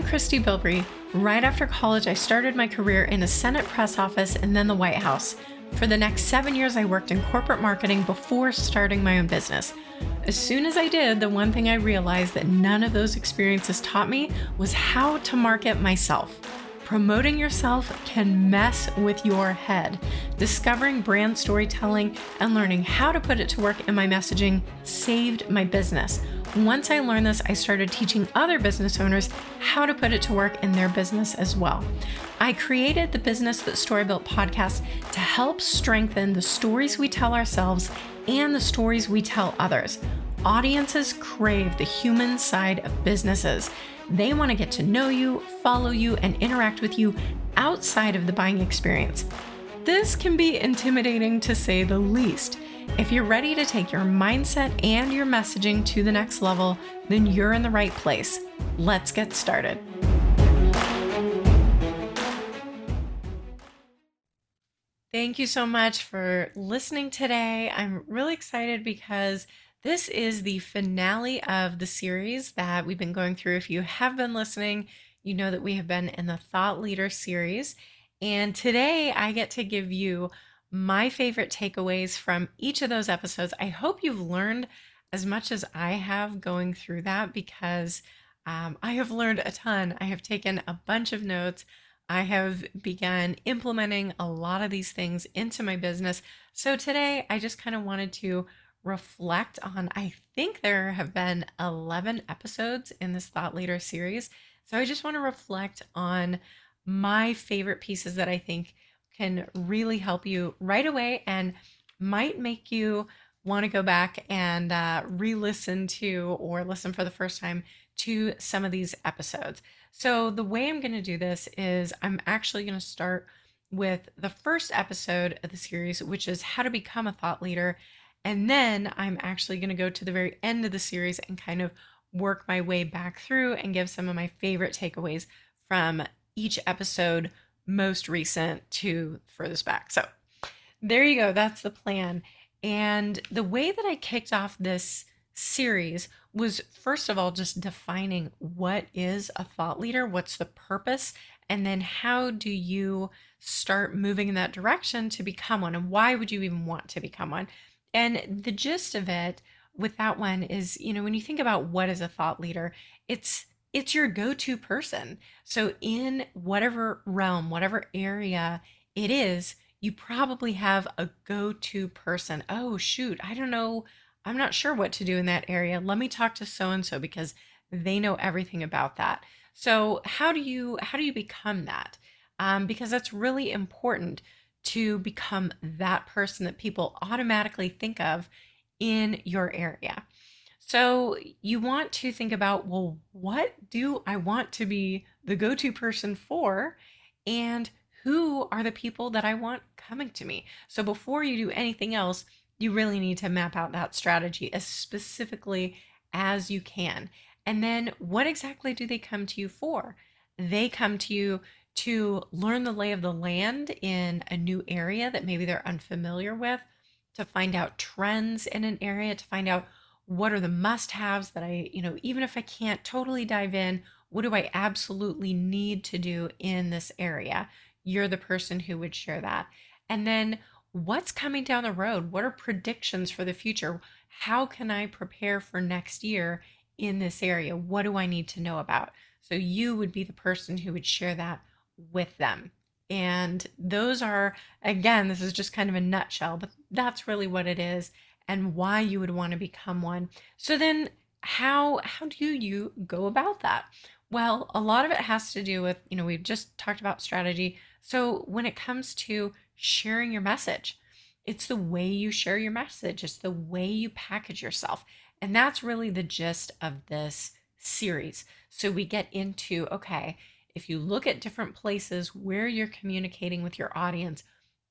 I'm Christy Bilbrey. Right after college, I started my career in a Senate press office and then the White House. For the next seven years, I worked in corporate marketing before starting my own business. As soon as I did, the one thing I realized that none of those experiences taught me was how to market myself. Promoting yourself can mess with your head. Discovering brand storytelling and learning how to put it to work in my messaging saved my business. Once I learned this, I started teaching other business owners how to put it to work in their business as well. I created the Business That Story Built podcast to help strengthen the stories we tell ourselves and the stories we tell others. Audiences crave the human side of businesses. They want to get to know you, follow you, and interact with you outside of the buying experience. This can be intimidating to say the least. If you're ready to take your mindset and your messaging to the next level, then you're in the right place. Let's get started. Thank you so much for listening today. I'm really excited because this is the finale of the series that we've been going through. If you have been listening, you know that we have been in the Thought Leader series. And today I get to give you my favorite takeaways from each of those episodes. I hope you've learned as much as I have going through that because um, I have learned a ton. I have taken a bunch of notes. I have begun implementing a lot of these things into my business. So today I just kind of wanted to reflect on, I think there have been 11 episodes in this Thought Leader series. So I just want to reflect on my favorite pieces that I think can really help you right away and might make you want to go back and uh, re listen to or listen for the first time to some of these episodes. So, the way I'm going to do this is I'm actually going to start with the first episode of the series, which is how to become a thought leader. And then I'm actually going to go to the very end of the series and kind of work my way back through and give some of my favorite takeaways from each episode most recent to furthest back. So there you go. That's the plan. And the way that I kicked off this series was first of all just defining what is a thought leader, what's the purpose, and then how do you start moving in that direction to become one, and why would you even want to become one? And the gist of it with that one is, you know, when you think about what is a thought leader, it's it's your go-to person. So in whatever realm, whatever area it is, you probably have a go-to person. Oh shoot, I don't know. I'm not sure what to do in that area. Let me talk to so and so because they know everything about that. So how do you how do you become that? Um, because that's really important to become that person that people automatically think of in your area. So you want to think about, well, what do I want to be the go to person for? And who are the people that I want coming to me? So before you do anything else, you really need to map out that strategy as specifically as you can. And then what exactly do they come to you for? They come to you to learn the lay of the land in a new area that maybe they're unfamiliar with, to find out trends in an area, to find out what are the must haves that I, you know, even if I can't totally dive in, what do I absolutely need to do in this area? You're the person who would share that. And then what's coming down the road? What are predictions for the future? How can I prepare for next year in this area? What do I need to know about? So you would be the person who would share that with them. And those are, again, this is just kind of a nutshell, but that's really what it is and why you would want to become one. So then how how do you go about that? Well, a lot of it has to do with, you know, we've just talked about strategy. So when it comes to sharing your message, it's the way you share your message, it's the way you package yourself. And that's really the gist of this series. So we get into okay, if you look at different places where you're communicating with your audience,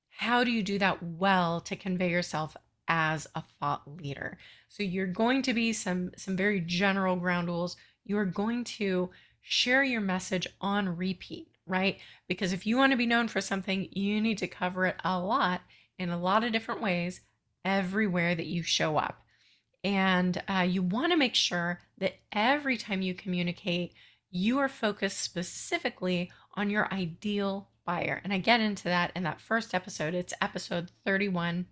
how do you do that well to convey yourself as a thought leader. So you're going to be some some very general ground rules. You're going to share your message on repeat, right? Because if you want to be known for something, you need to cover it a lot in a lot of different ways everywhere that you show up. And uh, you want to make sure that every time you communicate, you are focused specifically on your ideal buyer. And I get into that in that first episode. It's episode 31.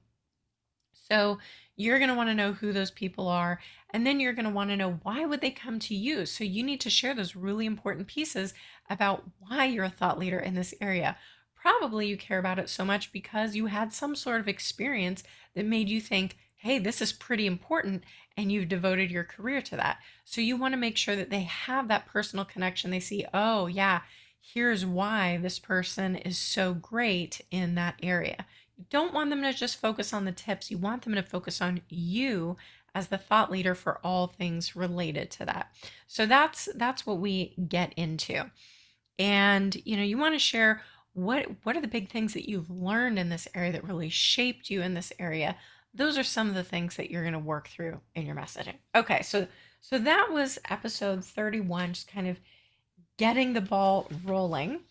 So you're going to want to know who those people are and then you're going to want to know why would they come to you? So you need to share those really important pieces about why you're a thought leader in this area. Probably you care about it so much because you had some sort of experience that made you think hey this is pretty important and you've devoted your career to that. So you want to make sure that they have that personal connection. They see oh yeah here's why this person is so great in that area don't want them to just focus on the tips. You want them to focus on you as the thought leader for all things related to that. So that's that's what we get into. And you know, you want to share what what are the big things that you've learned in this area that really shaped you in this area. Those are some of the things that you're going to work through in your messaging. Okay, so so that was episode 31 just kind of getting the ball rolling.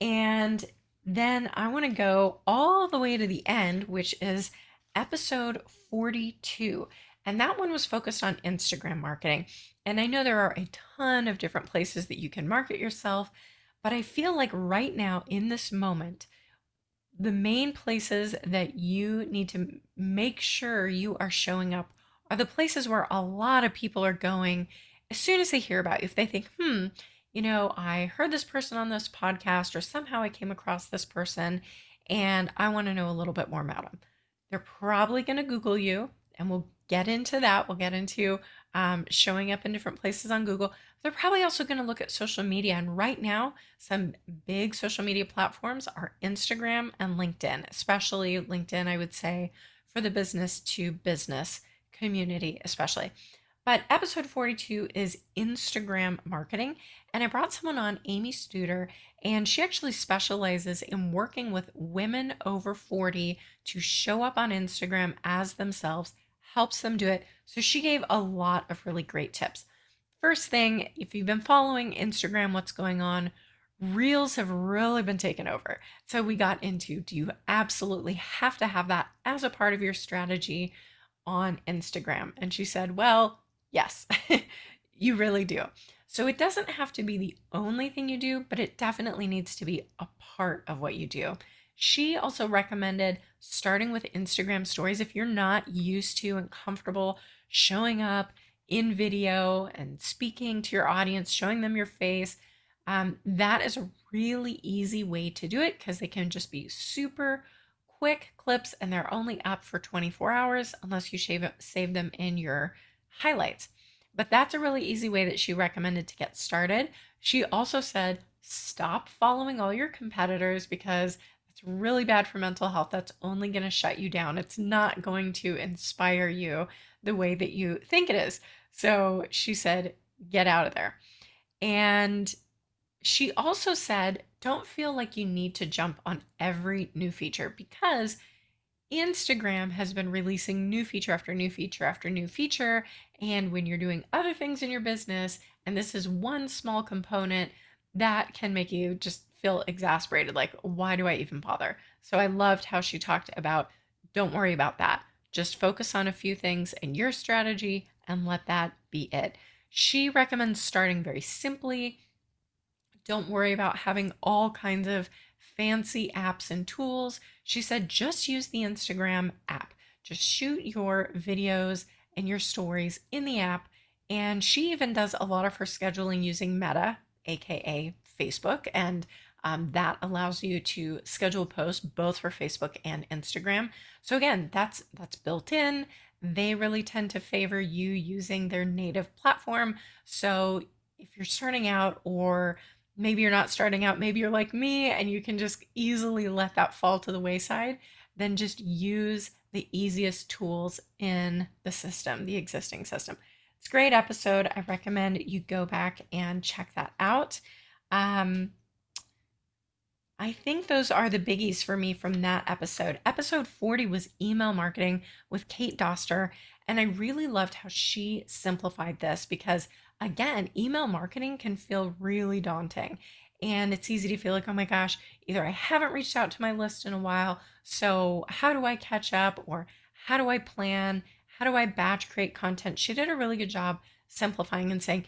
And then I want to go all the way to the end, which is episode 42. And that one was focused on Instagram marketing. And I know there are a ton of different places that you can market yourself, but I feel like right now in this moment, the main places that you need to make sure you are showing up are the places where a lot of people are going as soon as they hear about you. If they think, hmm, you know, I heard this person on this podcast, or somehow I came across this person, and I want to know a little bit more about them. They're probably going to Google you, and we'll get into that. We'll get into um, showing up in different places on Google. They're probably also going to look at social media. And right now, some big social media platforms are Instagram and LinkedIn, especially LinkedIn, I would say, for the business to business community, especially. But episode 42 is Instagram marketing. And I brought someone on, Amy Studer, and she actually specializes in working with women over 40 to show up on Instagram as themselves, helps them do it. So she gave a lot of really great tips. First thing, if you've been following Instagram, what's going on? Reels have really been taken over. So we got into do you absolutely have to have that as a part of your strategy on Instagram? And she said, well, Yes, you really do. So it doesn't have to be the only thing you do, but it definitely needs to be a part of what you do. She also recommended starting with Instagram stories if you're not used to and comfortable showing up in video and speaking to your audience, showing them your face. Um, that is a really easy way to do it because they can just be super quick clips and they're only up for 24 hours unless you save, save them in your highlights. But that's a really easy way that she recommended to get started. She also said, stop following all your competitors because it's really bad for mental health. That's only going to shut you down. It's not going to inspire you the way that you think it is. So she said, get out of there. And she also said, don't feel like you need to jump on every new feature because Instagram has been releasing new feature after new feature after new feature. And when you're doing other things in your business, and this is one small component, that can make you just feel exasperated. Like, why do I even bother? So I loved how she talked about don't worry about that. Just focus on a few things in your strategy and let that be it. She recommends starting very simply. Don't worry about having all kinds of fancy apps and tools. She said just use the Instagram app. Just shoot your videos and your stories in the app. And she even does a lot of her scheduling using Meta, aka Facebook, and um, that allows you to schedule posts both for Facebook and Instagram. So again, that's that's built in. They really tend to favor you using their native platform. So if you're starting out or maybe you're not starting out, maybe you're like me and you can just easily let that fall to the wayside, then just use the easiest tools in the system, the existing system. It's a great episode. I recommend you go back and check that out. Um, I think those are the biggies for me from that episode. Episode 40 was email marketing with Kate Doster. And I really loved how she simplified this because again, email marketing can feel really daunting. And it's easy to feel like, oh my gosh, either I haven't reached out to my list in a while. So, how do I catch up? Or how do I plan? How do I batch create content? She did a really good job simplifying and saying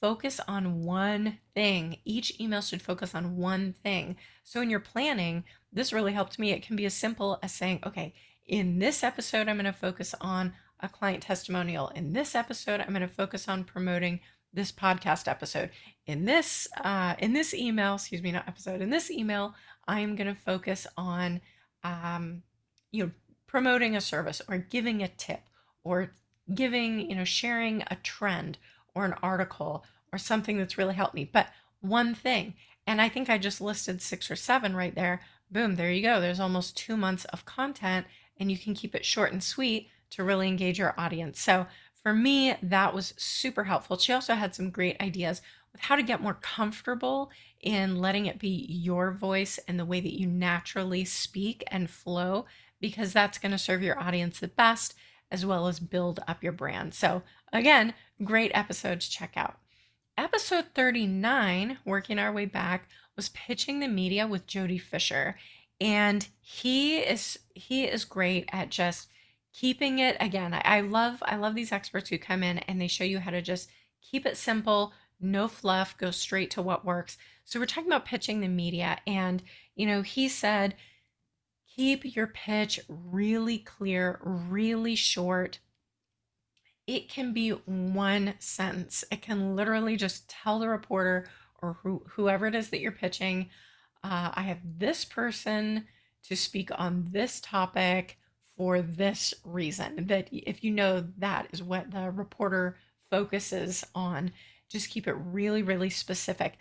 focus on one thing. Each email should focus on one thing. So in your planning, this really helped me. It can be as simple as saying, okay, in this episode, I'm going to focus on a client testimonial. In this episode, I'm going to focus on promoting this podcast episode. In this uh, in this email, excuse me, not episode. In this email, I am going to focus on um, you know promoting a service or giving a tip or giving you know sharing a trend or an article or something that's really helped me. But one thing, and I think I just listed six or seven right there. Boom, there you go. There's almost two months of content, and you can keep it short and sweet to really engage your audience. So for me, that was super helpful. She also had some great ideas with how to get more comfortable in letting it be your voice and the way that you naturally speak and flow, because that's going to serve your audience the best as well as build up your brand. So, again, great episode to check out. Episode 39, working our way back, was pitching the media with Jody Fisher. And he is he is great at just keeping it again I, I love i love these experts who come in and they show you how to just keep it simple no fluff go straight to what works. So we're talking about pitching the media and you know he said keep your pitch really clear really short. It can be one sentence. It can literally just tell the reporter or who, whoever it is that you're pitching uh, i have this person to speak on this topic for this reason. That if you know that is what the reporter focuses on, just keep it really, really specific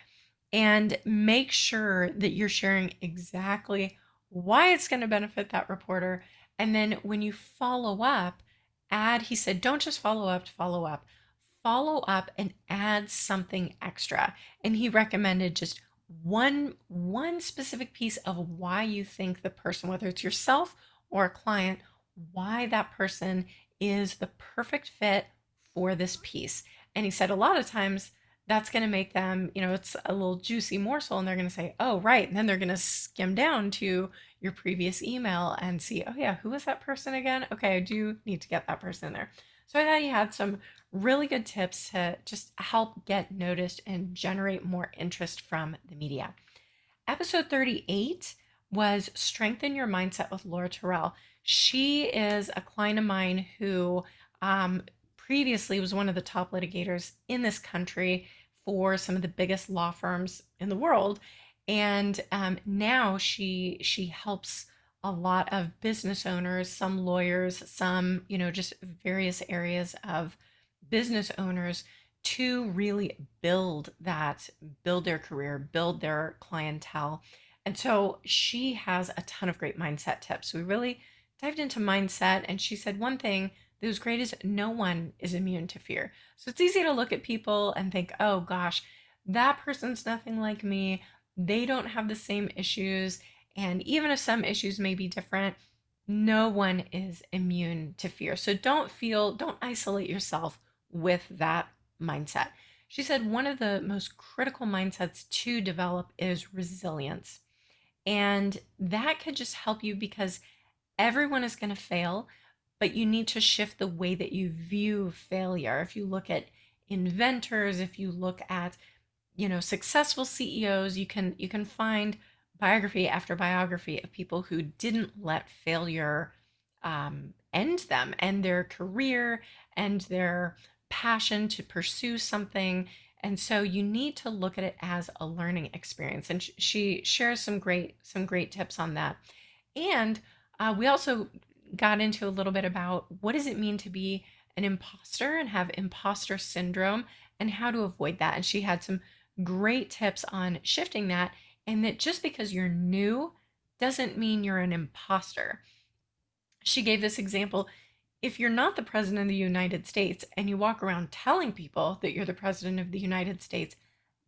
and make sure that you're sharing exactly why it's going to benefit that reporter. And then when you follow up, add, he said, don't just follow up to follow up, follow up and add something extra. And he recommended just one one specific piece of why you think the person whether it's yourself or a client why that person is the perfect fit for this piece. And he said a lot of times that's going to make them, you know, it's a little juicy morsel and they're going to say, oh, right. And then they're going to skim down to your previous email and see, oh, yeah, who was that person again? Okay, I do need to get that person there. So I thought he had some really good tips to just help get noticed and generate more interest from the media. Episode 38 was Strengthen Your Mindset with Laura Terrell. She is a client of mine who um, previously was one of the top litigators in this country for some of the biggest law firms in the world. And um, now she she helps a lot of business owners, some lawyers, some you know just various areas of business owners to really build that, build their career, build their clientele. And so she has a ton of great mindset tips. We really dived into mindset, and she said one thing that was great is no one is immune to fear. So it's easy to look at people and think, oh gosh, that person's nothing like me. They don't have the same issues. And even if some issues may be different, no one is immune to fear. So don't feel, don't isolate yourself with that mindset. She said one of the most critical mindsets to develop is resilience. And that could just help you because everyone is going to fail, but you need to shift the way that you view failure. If you look at inventors, if you look at you know successful CEOs, you can you can find biography after biography of people who didn't let failure um, end them and their career and their passion to pursue something. And so you need to look at it as a learning experience. And she shares some great some great tips on that. And uh, we also got into a little bit about what does it mean to be an imposter and have imposter syndrome and how to avoid that. And she had some great tips on shifting that, and that just because you're new doesn't mean you're an imposter. She gave this example if you're not the president of the United States and you walk around telling people that you're the president of the United States,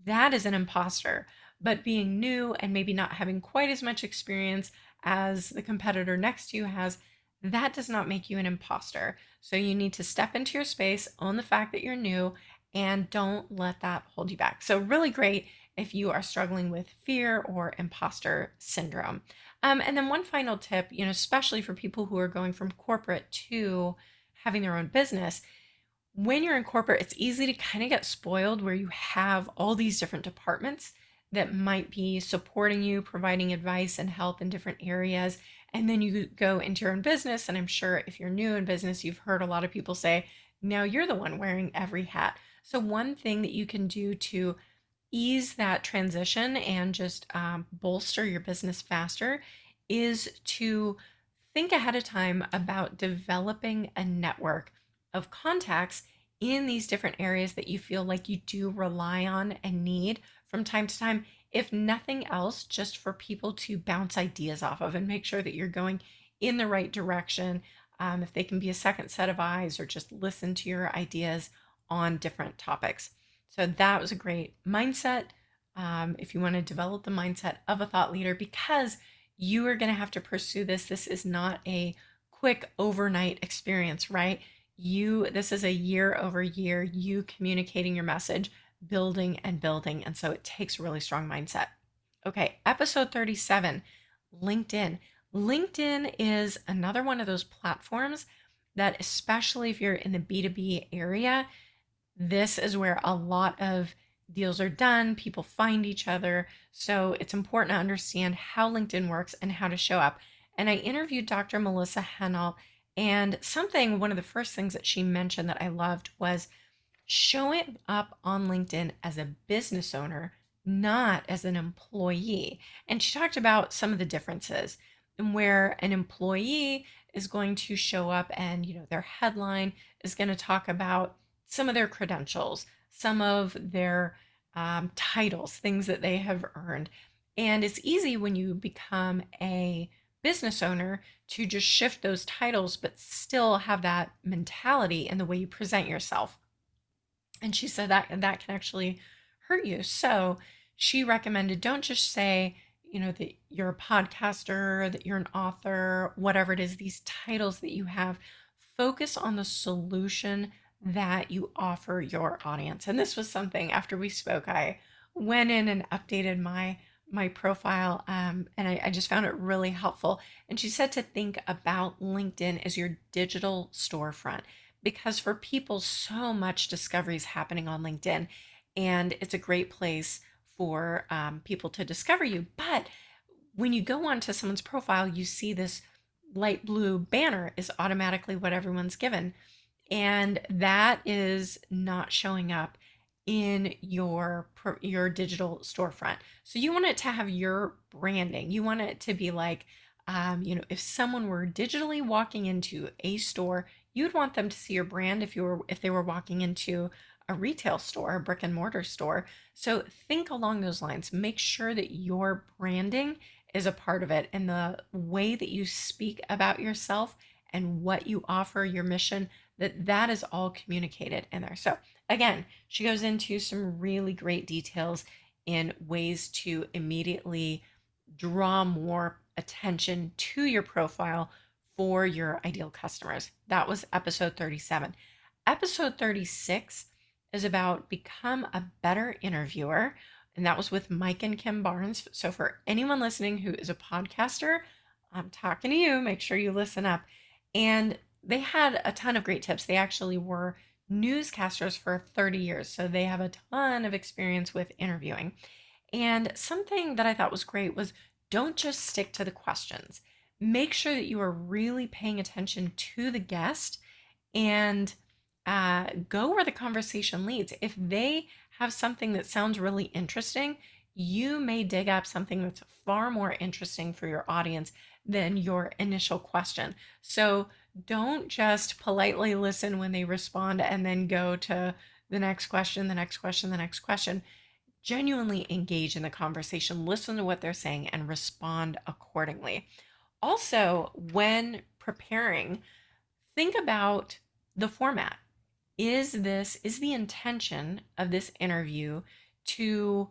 that is an imposter. But being new and maybe not having quite as much experience as the competitor next to you has, that does not make you an imposter. So you need to step into your space, own the fact that you're new, and don't let that hold you back. So, really great if you are struggling with fear or imposter syndrome. Um, and then, one final tip, you know, especially for people who are going from corporate to having their own business, when you're in corporate, it's easy to kind of get spoiled where you have all these different departments that might be supporting you, providing advice and help in different areas. And then you go into your own business. And I'm sure if you're new in business, you've heard a lot of people say, now you're the one wearing every hat. So, one thing that you can do to ease that transition and just um, bolster your business faster is to think ahead of time about developing a network of contacts in these different areas that you feel like you do rely on and need from time to time, if nothing else, just for people to bounce ideas off of and make sure that you're going in the right direction. Um, if they can be a second set of eyes or just listen to your ideas on different topics. So that was a great mindset. Um, if you want to develop the mindset of a thought leader, because you are going to have to pursue this. This is not a quick overnight experience, right? You, this is a year over year, you communicating your message, building and building. And so it takes really strong mindset. Okay, episode 37 LinkedIn. LinkedIn is another one of those platforms that, especially if you're in the B2B area, this is where a lot of deals are done, people find each other. So it's important to understand how LinkedIn works and how to show up. And I interviewed Dr. Melissa Hennell, and something, one of the first things that she mentioned that I loved was showing up on LinkedIn as a business owner, not as an employee. And she talked about some of the differences and where an employee is going to show up and, you know, their headline is going to talk about some of their credentials, some of their um, titles, things that they have earned. And it's easy when you become a business owner to just shift those titles, but still have that mentality in the way you present yourself. And she said that that can actually hurt you. So she recommended don't just say, you know, that you're a podcaster, that you're an author, whatever it is, these titles that you have. Focus on the solution that you offer your audience. And this was something after we spoke, I went in and updated my my profile um, and I, I just found it really helpful. And she said to think about LinkedIn as your digital storefront because for people, so much discovery is happening on LinkedIn, and it's a great place for um, people to discover you. But when you go onto someone's profile, you see this light blue banner is automatically what everyone's given and that is not showing up in your your digital storefront. So you want it to have your branding. You want it to be like um, you know, if someone were digitally walking into a store, you'd want them to see your brand if you were if they were walking into a retail store, a brick and mortar store. So think along those lines. Make sure that your branding is a part of it and the way that you speak about yourself and what you offer, your mission, that that is all communicated in there. So again, she goes into some really great details in ways to immediately draw more attention to your profile for your ideal customers. That was episode 37. Episode 36 is about become a better interviewer, and that was with Mike and Kim Barnes. So for anyone listening who is a podcaster, I'm talking to you. Make sure you listen up. And they had a ton of great tips. They actually were newscasters for 30 years, so they have a ton of experience with interviewing. And something that I thought was great was don't just stick to the questions. Make sure that you are really paying attention to the guest and uh, go where the conversation leads. If they have something that sounds really interesting, you may dig up something that's far more interesting for your audience than your initial question. So don't just politely listen when they respond and then go to the next question, the next question, the next question. Genuinely engage in the conversation, listen to what they're saying, and respond accordingly. Also, when preparing, think about the format. Is this, is the intention of this interview to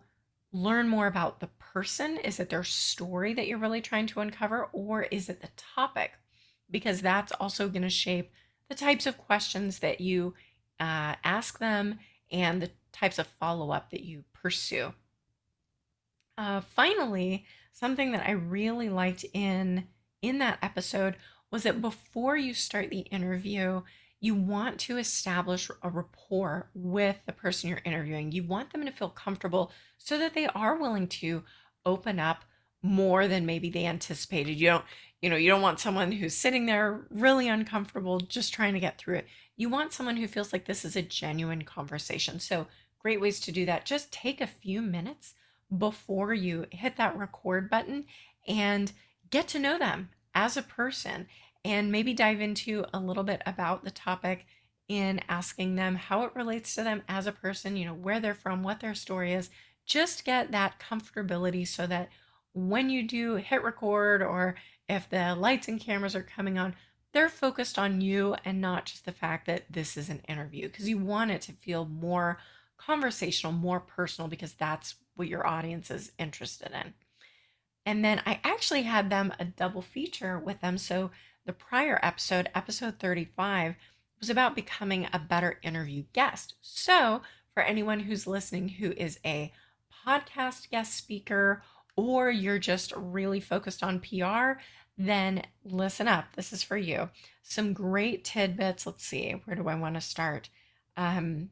learn more about the person? Is it their story that you're really trying to uncover, or is it the topic? Because that's also going to shape the types of questions that you uh, ask them and the types of follow up that you pursue. Uh, finally, something that I really liked in in that episode was that before you start the interview, You want to establish a rapport with the person you're interviewing. You want them to feel comfortable so that they are willing to open up more than maybe they anticipated. You don't, you know, you don't want someone who's sitting there really uncomfortable just trying to get through it. You want someone who feels like this is a genuine conversation. So, great ways to do that. Just take a few minutes before you hit that record button and get to know them as a person and maybe dive into a little bit about the topic in asking them how it relates to them as a person, you know, where they're from, what their story is. Just get that comfortability so that when you do hit record or if the lights and cameras are coming on, they're focused on you and not just the fact that this is an interview because you want it to feel more conversational, more personal because that's what your audience is interested in. And then I actually had them a double feature with them. So the prior episode, episode 35, was about becoming a better interview guest. So for anyone who's listening who is a podcast guest speaker or you're just really focused on PR, then listen up. This is for you. Some great tidbits. Let's see, where do I want to start? Um,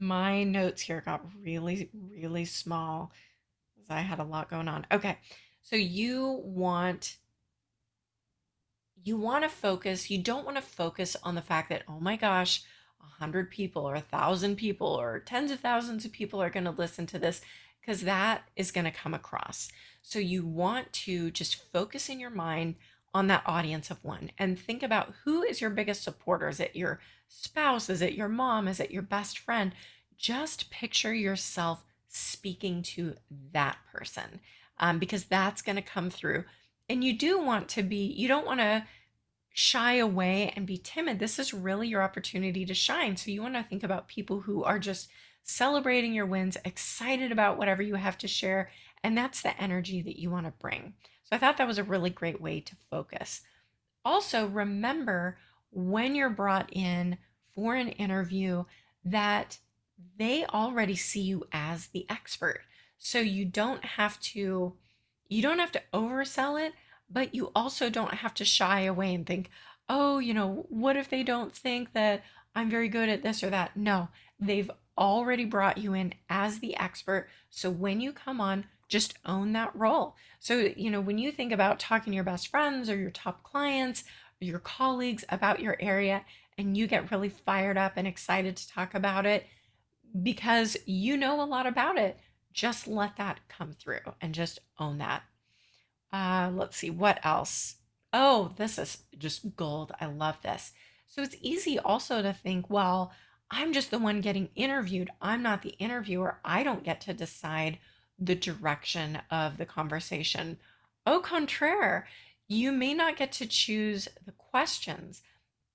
my notes here got really, really small I had a lot going on. Okay, so you want you want to focus. You don't want to focus on the fact that oh my gosh, a hundred people or a thousand people or tens of thousands of people are going to listen to this because that is going to come across. So you want to just focus in your mind on that audience of one and think about who is your biggest supporter. Is it your spouse? Is it your mom? Is it your best friend? Just picture yourself speaking to that person um, because that's going to come through. And you do want to be, you don't want to shy away and be timid. This is really your opportunity to shine. So you want to think about people who are just celebrating your wins, excited about whatever you have to share, and that's the energy that you want to bring. So I thought that was a really great way to focus. Also, remember when you're brought in for an interview that they already see you as the expert. So you don't have to you don't have to oversell it, but you also don't have to shy away and think, "Oh, you know, what if they don't think that I'm very good at this or that?" No, they've already brought you in as the expert. So when you come on, just own that role. So, you know, when you think about talking to your best friends or your top clients or your colleagues about your area and you get really fired up and excited to talk about it because you know a lot about it, just let that come through and just own that. Uh, let's see, what else? Oh, this is just gold. I love this. So it's easy also to think, well, I'm just the one getting interviewed. I'm not the interviewer. I don't get to decide the direction of the conversation. Au contraire, you may not get to choose the questions,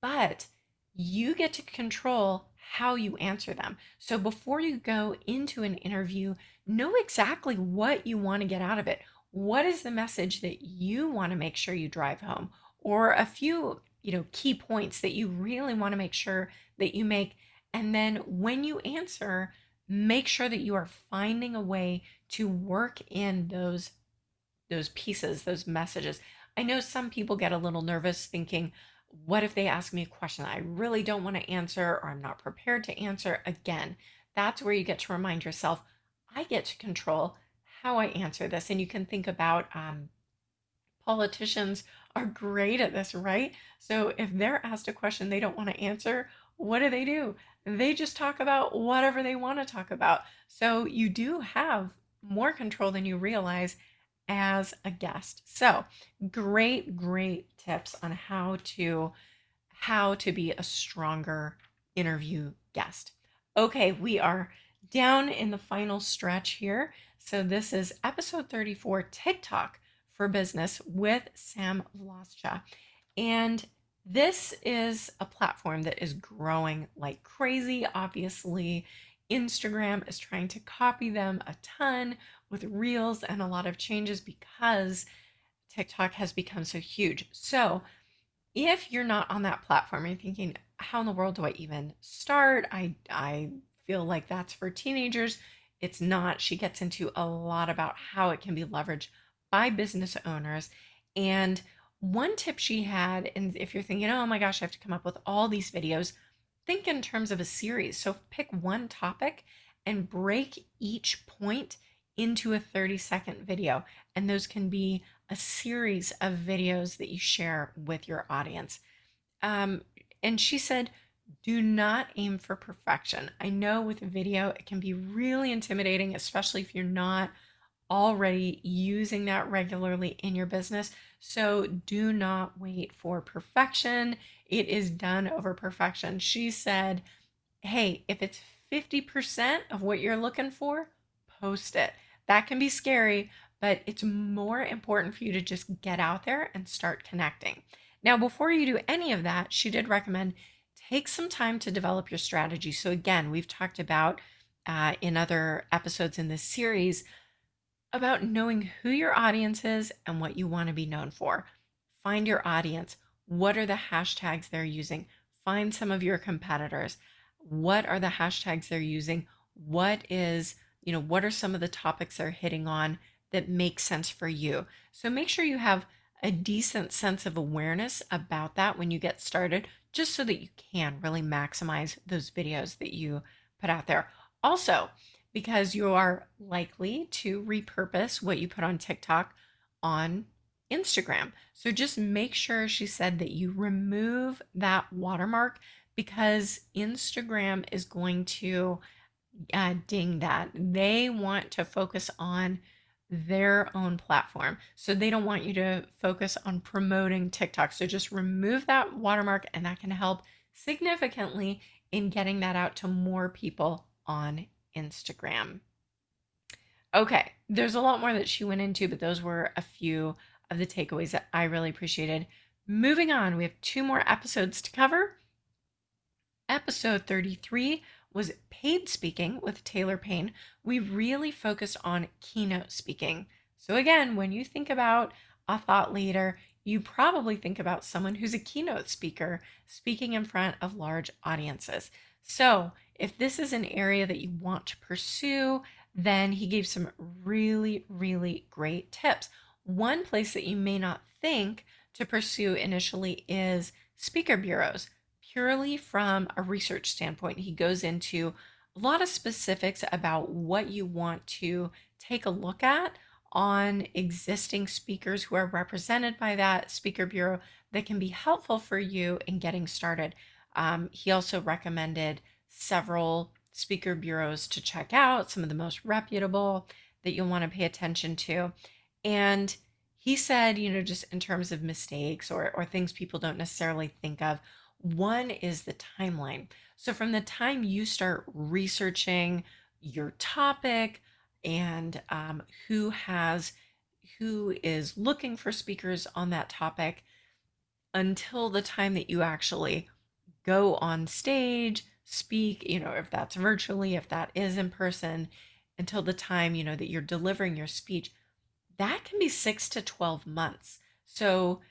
but you get to control how you answer them. So before you go into an interview, know exactly what you want to get out of it. What is the message that you want to make sure you drive home? Or a few, you know, key points that you really want to make sure that you make. And then when you answer, make sure that you are finding a way to work in those those pieces, those messages. I know some people get a little nervous thinking, what if they ask me a question I really don't want to answer or I'm not prepared to answer? Again, that's where you get to remind yourself, I get to control how I answer this. And you can think about um, politicians are great at this, right? So if they're asked a question they don't want to answer, what do they do? They just talk about whatever they want to talk about. So you do have more control than you realize as a guest. So, great great tips on how to how to be a stronger interview guest. Okay, we are down in the final stretch here. So this is episode 34 TikTok for Business with Sam Vlascha. And this is a platform that is growing like crazy. Obviously, Instagram is trying to copy them a ton with reels and a lot of changes because TikTok has become so huge. So, if you're not on that platform, you're thinking, how in the world do I even start? I I feel like that's for teenagers. It's not. She gets into a lot about how it can be leveraged by business owners and one tip she had, and if you're thinking, oh my gosh, I have to come up with all these videos, think in terms of a series. So pick one topic and break each point into a 30 second video. And those can be a series of videos that you share with your audience. Um, and she said, do not aim for perfection. I know with video, it can be really intimidating, especially if you're not already using that regularly in your business. So do not wait for perfection. It is done over perfection. She said, hey, if it's 50% of what you're looking for, post it. That can be scary, but it's more important for you to just get out there and start connecting. Now, before you do any of that, she did recommend take some time to develop your strategy. So, again, we've talked about uh, in other episodes in this series about knowing who your audience is and what you want to be known for. Find your audience. What are the hashtags they're using? Find some of your competitors. What are the hashtags they're using? What is, you know, what are some of the topics they're hitting on that make sense for you? So make sure you have a decent sense of awareness about that when you get started, just so that you can really maximize those videos that you put out there. Also, because you are likely to repurpose what you put on TikTok on Instagram. So just make sure she said that you remove that watermark because Instagram is going to uh, ding that. They want to focus on their own platform. So they don't want you to focus on promoting TikTok. So just remove that watermark and that can help significantly in getting that out to more people on Instagram. Okay, there's a lot more that she went into, but those were a few of the takeaways that I really appreciated. Moving on, we have two more episodes to cover. Episode 33 was paid speaking with Taylor Payne. We really focused on keynote speaking. So, again, when you think about a thought leader, you probably think about someone who's a keynote speaker speaking in front of large audiences. So, if this is an area that you want to pursue, then he gave some really, really great tips. One place that you may not think to pursue initially is speaker bureaus, purely from a research standpoint. He goes into a lot of specifics about what you want to take a look at on existing speakers who are represented by that speaker bureau that can be helpful for you in getting started. Um, he also recommended several speaker bureaus to check out, some of the most reputable that you'll want to pay attention to. And he said, you know, just in terms of mistakes or, or things people don't necessarily think of, one is the timeline. So from the time you start researching your topic and um, who has who is looking for speakers on that topic until the time that you actually go on stage speak, you know, if that's virtually, if that is in person, until the time, you know, that you're delivering your speech, that can be six to 12 months. So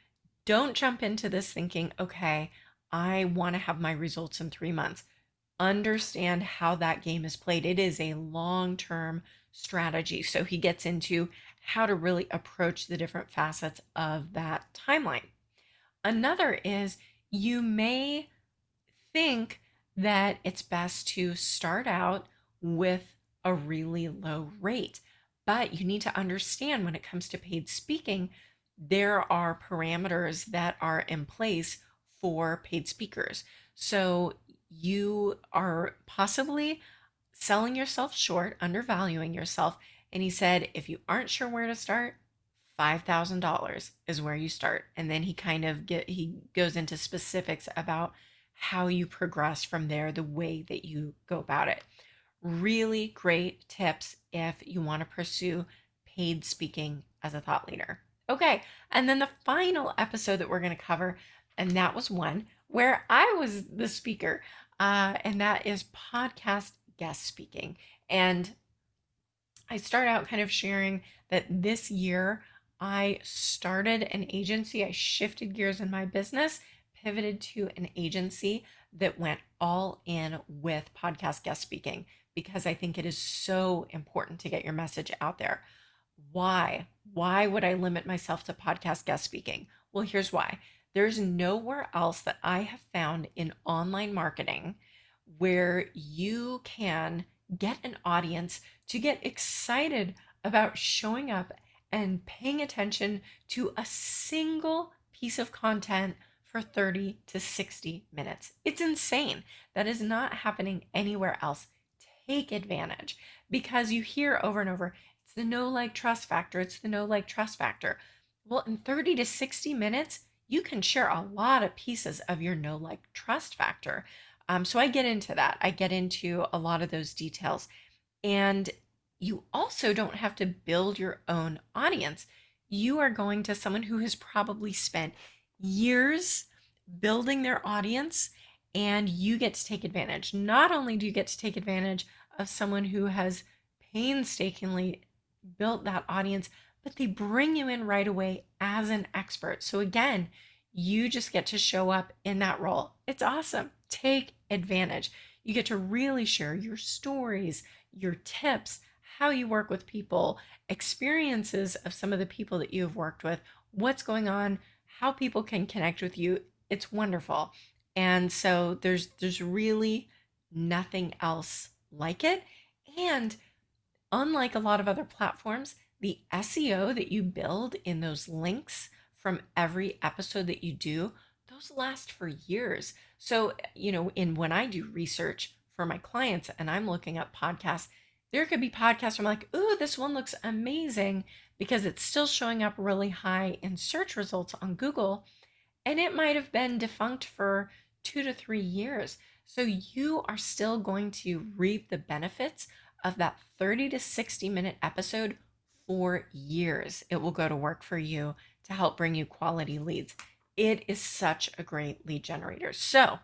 don't jump into this thinking, okay, I want to have my results in three months. Understand how that game is played. It is a long term strategy. So he gets into how to really approach the different facets of that timeline. Another is you may think that it's best to start out with a really low rate. But you need to understand when it comes to paid speaking, there are parameters that are in place for paid speakers. So you are possibly selling yourself short, undervaluing yourself. And he said, if you aren't sure where to start, $5,000 is where you start. And then he kind of get, he goes into specifics about how you progress from there, the way that you go about it. Really great tips if you want to pursue paid speaking as a thought leader. Okay, and then the final episode that we're going to cover, and that was one where I was the speaker, uh, and that is podcast guest speaking. And I start out kind of sharing that this year I started an agency, I shifted gears in my business pivoted to an agency that went all in with podcast guest speaking because I think it is so important to get your message out there. Why? Why would I limit myself to podcast guest speaking? Well, here's why there's nowhere else that I have found in online marketing where you can get an audience to get excited about showing up and paying attention to a single piece of content for 30 to 60 minutes. It's insane. That is not happening anywhere else. Take advantage because you hear over and over it's the know like trust factor, it's the know like trust factor. Well, in 30 to 60 minutes, you can share a lot of pieces of your know like trust factor. Um, so I get into that. I get into a lot of those details. And you also don't have to build your own audience. You are going to someone who has probably spent years building their audience, and you get to take advantage. Not only do you get to take advantage of someone who has painstakingly built that audience, but they bring you in right away as an expert. So again, you just get to show up in that role. It's awesome. Take advantage. You get to really share your stories, your tips, how you work with people, experiences of some of the people that you have worked with, what's going on, how people can connect with you. It's wonderful. And so there's there's really nothing else like it. And unlike a lot of other platforms, the SEO that you build in those links from every episode that you do, those last for years. So, you know, in when I do research for my clients and I'm looking up podcasts, there could be podcasts where I'm like, ooh, this one looks amazing because it's still showing up really high in search results on Google. And it might have been defunct for two to three years. So you are still going to reap the benefits of that 30 to 60 minute episode for years. It will go to work for you to help bring you quality leads. It is such a great lead generator. So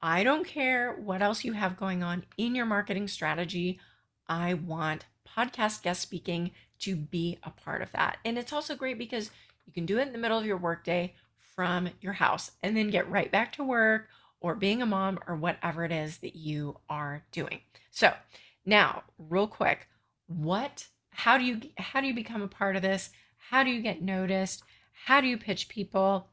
I don't care what else you have going on in your marketing strategy. I want podcast guest speaking to be a part of that. And it's also great because you can do it in the middle of your workday from your house and then get right back to work or being a mom or whatever it is that you are doing. So, now, real quick, what how do you how do you become a part of this? How do you get noticed? How do you pitch people?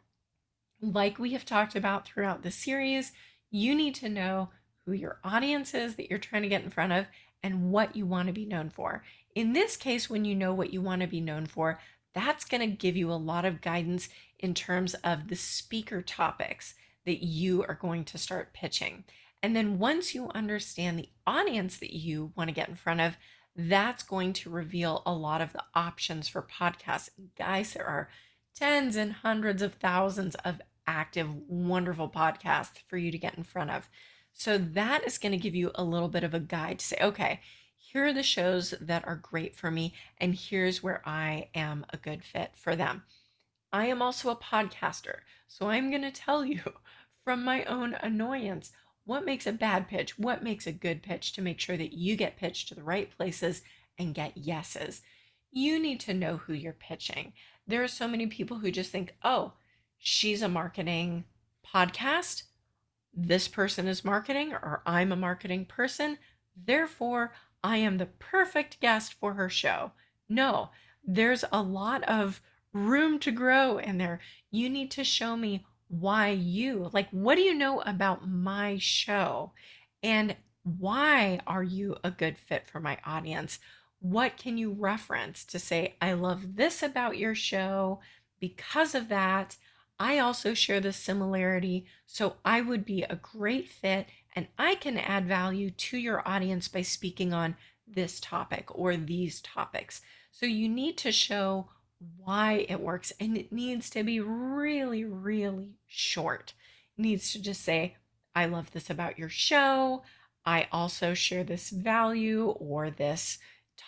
Like we have talked about throughout the series, you need to know who your audience is that you're trying to get in front of and what you want to be known for. In this case, when you know what you want to be known for, that's going to give you a lot of guidance in terms of the speaker topics that you are going to start pitching. And then once you understand the audience that you want to get in front of, that's going to reveal a lot of the options for podcasts. Guys, there are tens and hundreds of thousands of active, wonderful podcasts for you to get in front of. So that is going to give you a little bit of a guide to say, okay, here are the shows that are great for me, and here's where I am a good fit for them. I am also a podcaster, so I'm going to tell you from my own annoyance what makes a bad pitch, what makes a good pitch to make sure that you get pitched to the right places and get yeses. You need to know who you're pitching. There are so many people who just think, oh, she's a marketing podcast this person is marketing or I'm a marketing person. Therefore, I am the perfect guest for her show. No, there's a lot of room to grow in there. You need to show me why you, like, what do you know about my show? And why are you a good fit for my audience? What can you reference to say, I love this about your show because of that? I also share this similarity, so I would be a great fit and I can add value to your audience by speaking on this topic or these topics. So you need to show why it works and it needs to be really, really short. It needs to just say, I love this about your show. I also share this value or this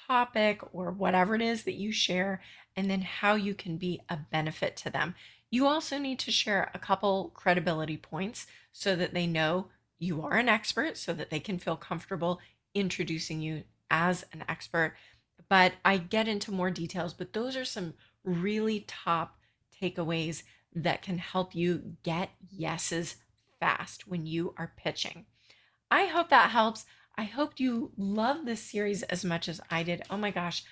topic or whatever it is that you share, and then how you can be a benefit to them. You also need to share a couple credibility points so that they know you are an expert, so that they can feel comfortable introducing you as an expert. But I get into more details, but those are some really top takeaways that can help you get yeses fast when you are pitching. I hope that helps. I hope you love this series as much as I did. Oh my gosh,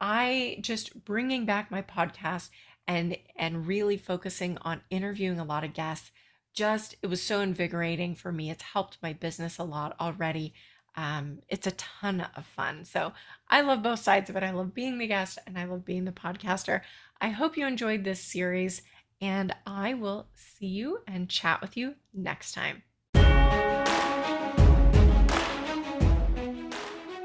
I just bringing back my podcast and and really focusing on interviewing a lot of guests. Just it was so invigorating for me. It's helped my business a lot already. Um, it's a ton of fun. So i love both sides of it. I love being the guest and i love being the podcaster. I hope you enjoyed this series and i will see you and chat with you next time.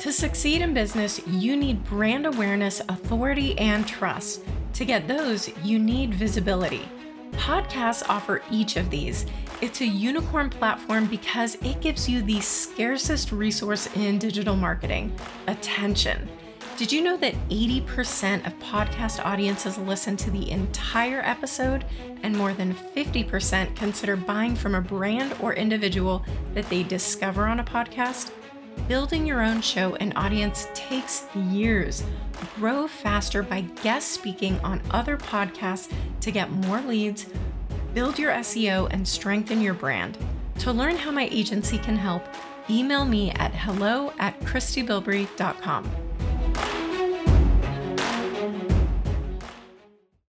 To succeed in business, you need brand awareness, authority, and trust. To get those, you need visibility. Podcasts offer each of these. It's a unicorn platform because it gives you the scarcest resource in digital marketing attention. Did you know that 80% of podcast audiences listen to the entire episode and more than 50% consider buying from a brand or individual that they discover on a podcast? Building your own show and audience takes years. Grow faster by guest speaking on other podcasts to get more leads, build your SEO, and strengthen your brand. To learn how my agency can help, email me at hello at christybilbrey.com.